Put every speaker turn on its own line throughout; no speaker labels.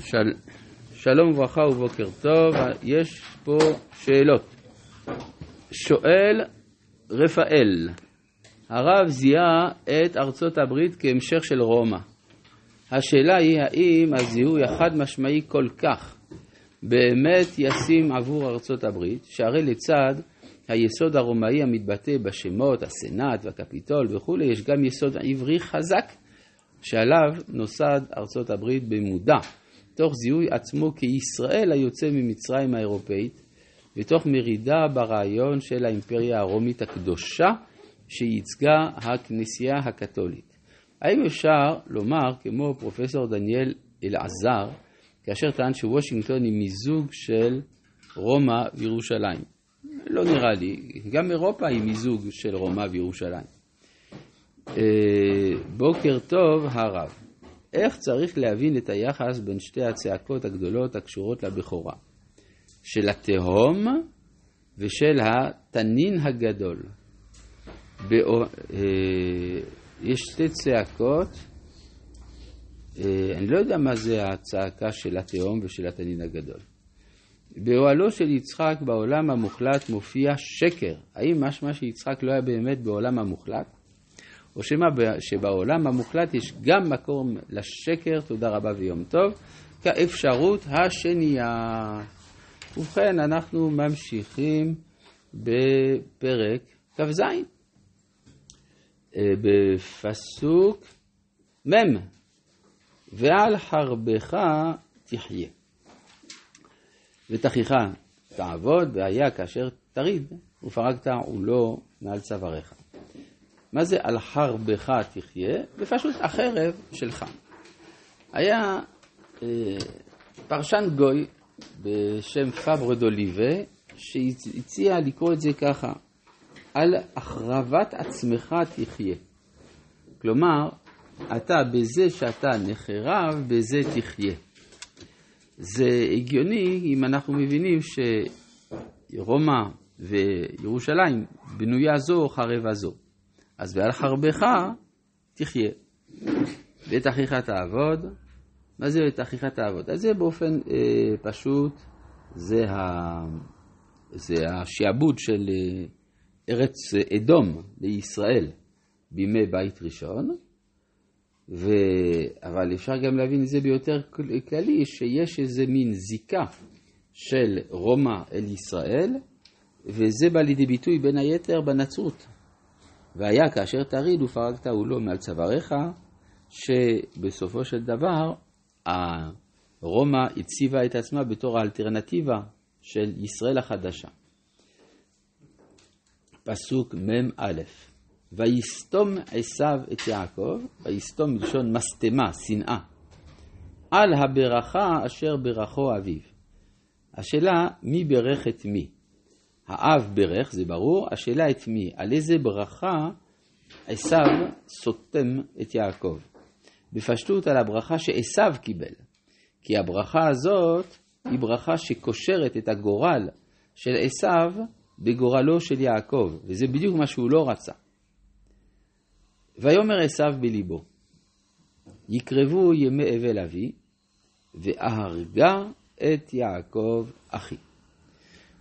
של... שלום וברכה ובוקר טוב, יש פה שאלות. שואל רפאל, הרב זיהה את ארצות הברית כהמשך של רומא. השאלה היא האם הזיהוי החד משמעי כל כך באמת ישים עבור ארצות הברית, שהרי לצד היסוד הרומאי המתבטא בשמות, הסנאט והקפיטול וכולי, יש גם יסוד עברי חזק שעליו נוסד ארצות הברית במודע, תוך זיהוי עצמו כישראל היוצא ממצרים האירופאית, ותוך מרידה ברעיון של האימפריה הרומית הקדושה שייצגה הכנסייה הקתולית. האם אפשר לומר, כמו פרופסור דניאל אלעזר, כאשר טען שוושינגטון היא מיזוג של רומא וירושלים? לא נראה לי, גם אירופה היא מיזוג של רומא וירושלים. אה, בוקר טוב הרב, איך צריך להבין את היחס בין שתי הצעקות הגדולות הקשורות לבכורה? של התהום ושל התנין הגדול. בא... אה, יש שתי צעקות, אה, אני לא יודע מה זה הצעקה של התהום ושל התנין הגדול. באוהלו של יצחק בעולם המוחלט מופיע שקר. האם משמע שיצחק לא היה באמת בעולם המוחלט? או שמא שבעולם המוחלט יש גם מקום לשקר, תודה רבה ויום טוב, כאפשרות השנייה. ובכן, אנחנו ממשיכים בפרק כ"ז, אה, בפסוק מ' ועל חרבך תחיה. ותכיך תעבוד, והיה כאשר תריד, ופרקת עולו מעל צוואריך. מה זה על חרבך תחיה? ופשוט החרב שלך. היה אה, פרשן גוי בשם פברו דוליבה, שהציע לקרוא את זה ככה, על החרבת עצמך תחיה. כלומר, אתה בזה שאתה נחרב, בזה תחיה. זה הגיוני אם אנחנו מבינים שרומא וירושלים בנויה זו חרבה זו. אז ועל חרבך תחיה. ואת אחיך תעבוד. מה זה את אחיך תעבוד? אז זה באופן אה, פשוט, זה, ה, זה השעבוד של אה, ארץ אדום לישראל בימי בית ראשון. ו... אבל אפשר גם להבין את זה ביותר כללי, שיש איזה מין זיקה של רומא אל ישראל, וזה בא לידי ביטוי בין היתר בנצרות. והיה כאשר תריד ופרקת עולו מעל צוואריך, שבסופו של דבר רומא הציבה את עצמה בתור האלטרנטיבה של ישראל החדשה. פסוק מ"א ויסתום עשיו את יעקב, ויסתום מלשון משטמה, שנאה, על הברכה אשר ברכו אביו. השאלה, מי ברך את מי? האב ברך, זה ברור, השאלה את מי? על איזה ברכה עשיו סותם את יעקב? בפשטות על הברכה שעשיו קיבל. כי הברכה הזאת היא ברכה שקושרת את הגורל של עשיו בגורלו של יעקב, וזה בדיוק מה שהוא לא רצה. ויאמר עשיו בליבו, יקרבו ימי אבל אבי, ואהרגה את יעקב אחי.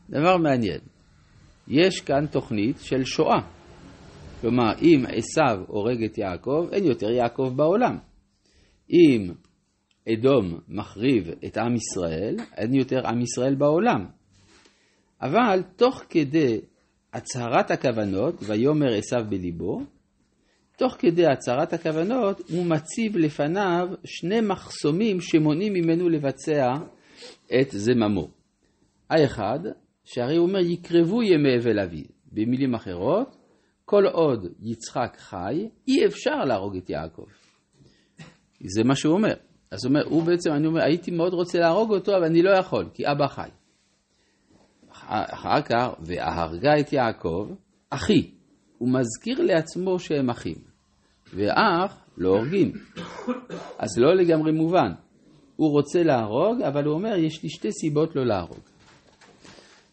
דבר מעניין, יש כאן תוכנית של שואה. כלומר, אם עשיו הורג את יעקב, אין יותר יעקב בעולם. אם אדום מחריב את עם ישראל, אין יותר עם ישראל בעולם. אבל תוך כדי הצהרת הכוונות, ויאמר עשיו בליבו, תוך כדי הצהרת הכוונות הוא מציב לפניו שני מחסומים שמונעים ממנו לבצע את זממו. האחד, שהרי הוא אומר יקרבו ימי אבל אבי. במילים אחרות, כל עוד יצחק חי, אי אפשר להרוג את יעקב. זה מה שהוא אומר. אז הוא אומר, הוא בעצם, אני אומר, הייתי מאוד רוצה להרוג אותו, אבל אני לא יכול, כי אבא חי. אחר כך, והרגה את יעקב, אחי. הוא מזכיר לעצמו שהם אחים. ואח לא הורגים. אז לא לגמרי מובן. הוא רוצה להרוג, אבל הוא אומר, יש לי שתי סיבות לא להרוג.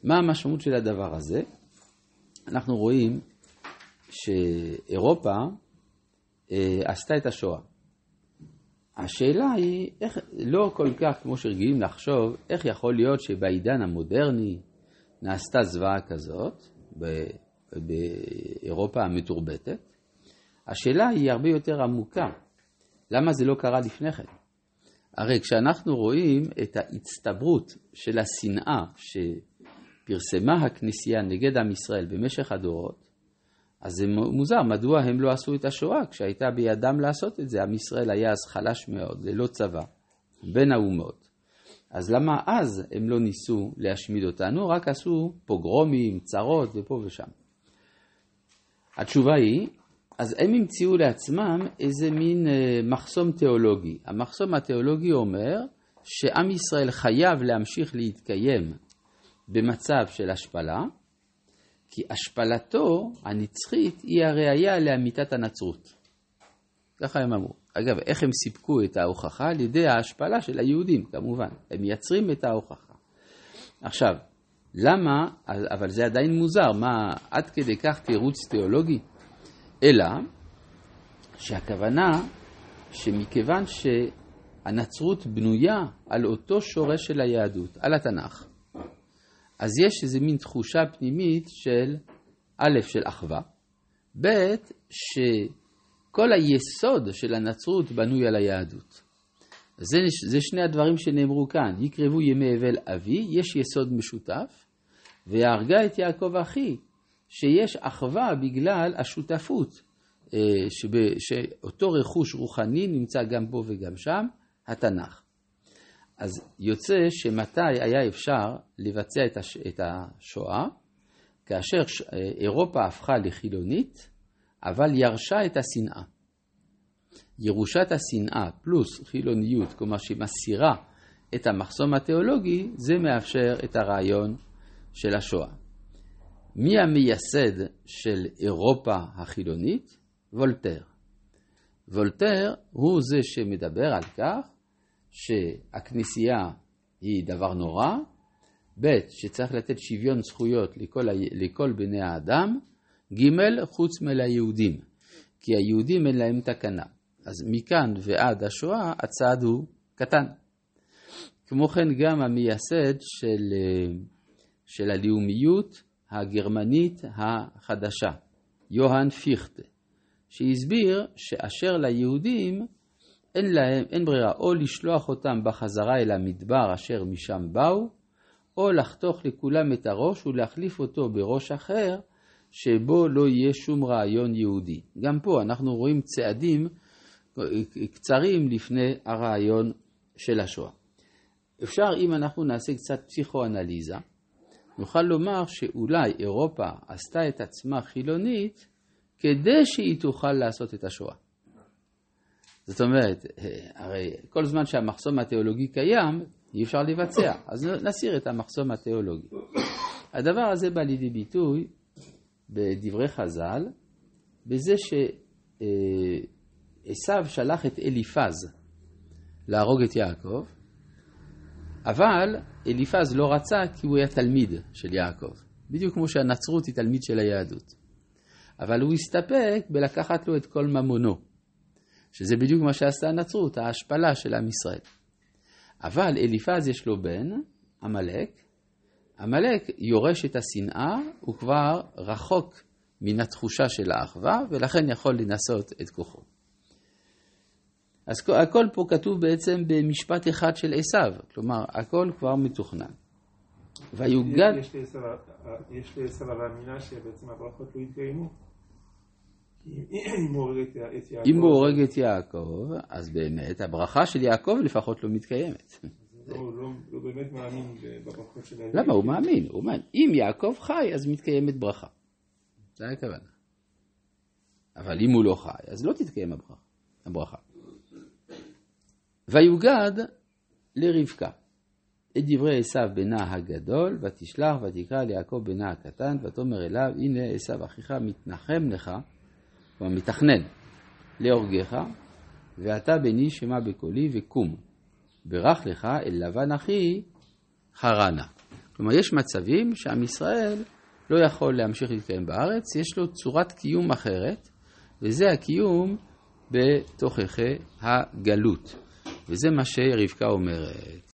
מה המשמעות של הדבר הזה? אנחנו רואים שאירופה אה, עשתה את השואה. השאלה היא, איך, לא כל כך כמו שרגילים לחשוב, איך יכול להיות שבעידן המודרני נעשתה זוועה כזאת, באירופה המתורבתת. השאלה היא הרבה יותר עמוקה. למה זה לא קרה לפני כן? הרי כשאנחנו רואים את ההצטברות של השנאה שפרסמה הכנסייה נגד עם ישראל במשך הדורות, אז זה מוזר, מדוע הם לא עשו את השואה כשהייתה בידם לעשות את זה? עם ישראל היה אז חלש מאוד, ללא צבא, בין האומות. אז למה אז הם לא ניסו להשמיד אותנו, רק עשו פוגרומים, צרות ופה ושם. התשובה היא, אז הם המציאו לעצמם איזה מין אה, מחסום תיאולוגי. המחסום התיאולוגי אומר שעם ישראל חייב להמשיך להתקיים במצב של השפלה, כי השפלתו הנצחית היא הראייה לאמיתת הנצרות. ככה הם אמרו. אגב, איך הם סיפקו את ההוכחה? על ידי ההשפלה של היהודים, כמובן. הם מייצרים את ההוכחה. עכשיו, למה, אבל זה עדיין מוזר, מה, עד כדי כך תירוץ תיאולוגי? אלא שהכוונה שמכיוון שהנצרות בנויה על אותו שורש של היהדות, על התנ"ך, אז יש איזה מין תחושה פנימית של א', של אחווה, ב', שכל היסוד של הנצרות בנוי על היהדות. זה, זה שני הדברים שנאמרו כאן, יקרבו ימי אבל אבי, יש יסוד משותף, והרגה את יעקב אחי, שיש אחווה בגלל השותפות, אה, שאותו רכוש רוחני נמצא גם פה וגם שם, התנ"ך. אז יוצא שמתי היה אפשר לבצע את השואה? כאשר אה, אירופה הפכה לחילונית, אבל ירשה את השנאה. ירושת השנאה פלוס חילוניות, כלומר שמסירה את המחסום התיאולוגי, זה מאפשר את הרעיון של השואה. מי המייסד של אירופה החילונית? וולטר. וולטר הוא זה שמדבר על כך שהכנסייה היא דבר נורא, ב' שצריך לתת שוויון זכויות לכל, לכל בני האדם, ג' חוץ מליהודים, כי היהודים אין להם תקנה. אז מכאן ועד השואה הצעד הוא קטן. כמו כן גם המייסד של, של הלאומיות הגרמנית החדשה, יוהאן פיכטה, שהסביר שאשר ליהודים אין להם, אין ברירה, או לשלוח אותם בחזרה אל המדבר אשר משם באו, או לחתוך לכולם את הראש ולהחליף אותו בראש אחר, שבו לא יהיה שום רעיון יהודי. גם פה אנחנו רואים צעדים קצרים לפני הרעיון של השואה. אפשר, אם אנחנו נעשה קצת פסיכואנליזה, נוכל לומר שאולי אירופה עשתה את עצמה חילונית כדי שהיא תוכל לעשות את השואה. זאת אומרת, הרי כל זמן שהמחסום התיאולוגי קיים, אי אפשר לבצע, אז נסיר את המחסום התיאולוגי. הדבר הזה בא לידי ביטוי בדברי חז"ל, בזה שעשו שלח את אליפז להרוג את יעקב, אבל אליפז לא רצה כי הוא היה תלמיד של יעקב, בדיוק כמו שהנצרות היא תלמיד של היהדות. אבל הוא הסתפק בלקחת לו את כל ממונו. שזה בדיוק מה שעשתה הנצרות, ההשפלה של עם ישראל. אבל אליפז יש לו בן, עמלק, עמלק יורש את השנאה, הוא כבר רחוק מן התחושה של האחווה, ולכן יכול לנסות את כוחו. אז הכל פה כתוב בעצם במשפט אחד של עשיו, כלומר, הכל כבר מתוכנן.
ויוגד... יש לעשיו המאמינה שבעצם הברכות לא יתקיימו?
אם הוא הורג את יעקב, אז באמת הברכה של יעקב לפחות לא מתקיימת.
לא, לא באמת מאמין בברכות של
אביו. למה? הוא מאמין. הוא מאמין. אם יעקב חי, אז מתקיימת ברכה. זה הכוונה. אבל אם הוא לא חי, אז לא תתקיים הברכה. ויוגד לרבקה את דברי עשיו בנה הגדול, ותשלח ותקרא ליעקב בנה הקטן, ותאמר אליו, הנה עשיו אחיך מתנחם לך כלומר מתכנן, להורגך, ואתה בני שמע בקולי וקום. ברך לך אל לבן אחי חרנה. כלומר, יש מצבים שעם ישראל לא יכול להמשיך להתקיים בארץ, יש לו צורת קיום אחרת, וזה הקיום בתוככי הגלות. וזה מה שרבקה אומרת.